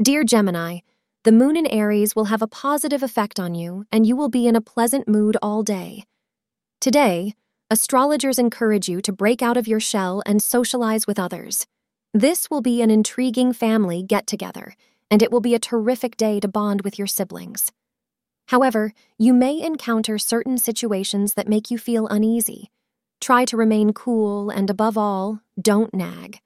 Dear Gemini, the moon in Aries will have a positive effect on you, and you will be in a pleasant mood all day. Today, astrologers encourage you to break out of your shell and socialize with others. This will be an intriguing family get together, and it will be a terrific day to bond with your siblings. However, you may encounter certain situations that make you feel uneasy. Try to remain cool, and above all, don't nag.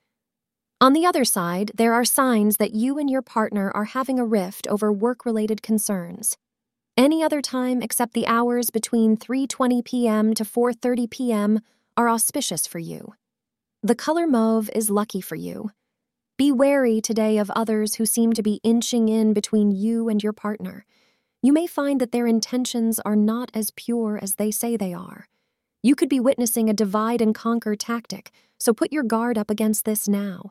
On the other side, there are signs that you and your partner are having a rift over work-related concerns. Any other time except the hours between 3:20 p.m. to 4:30 p.m. are auspicious for you. The color mauve is lucky for you. Be wary today of others who seem to be inching in between you and your partner. You may find that their intentions are not as pure as they say they are. You could be witnessing a divide and conquer tactic, so put your guard up against this now.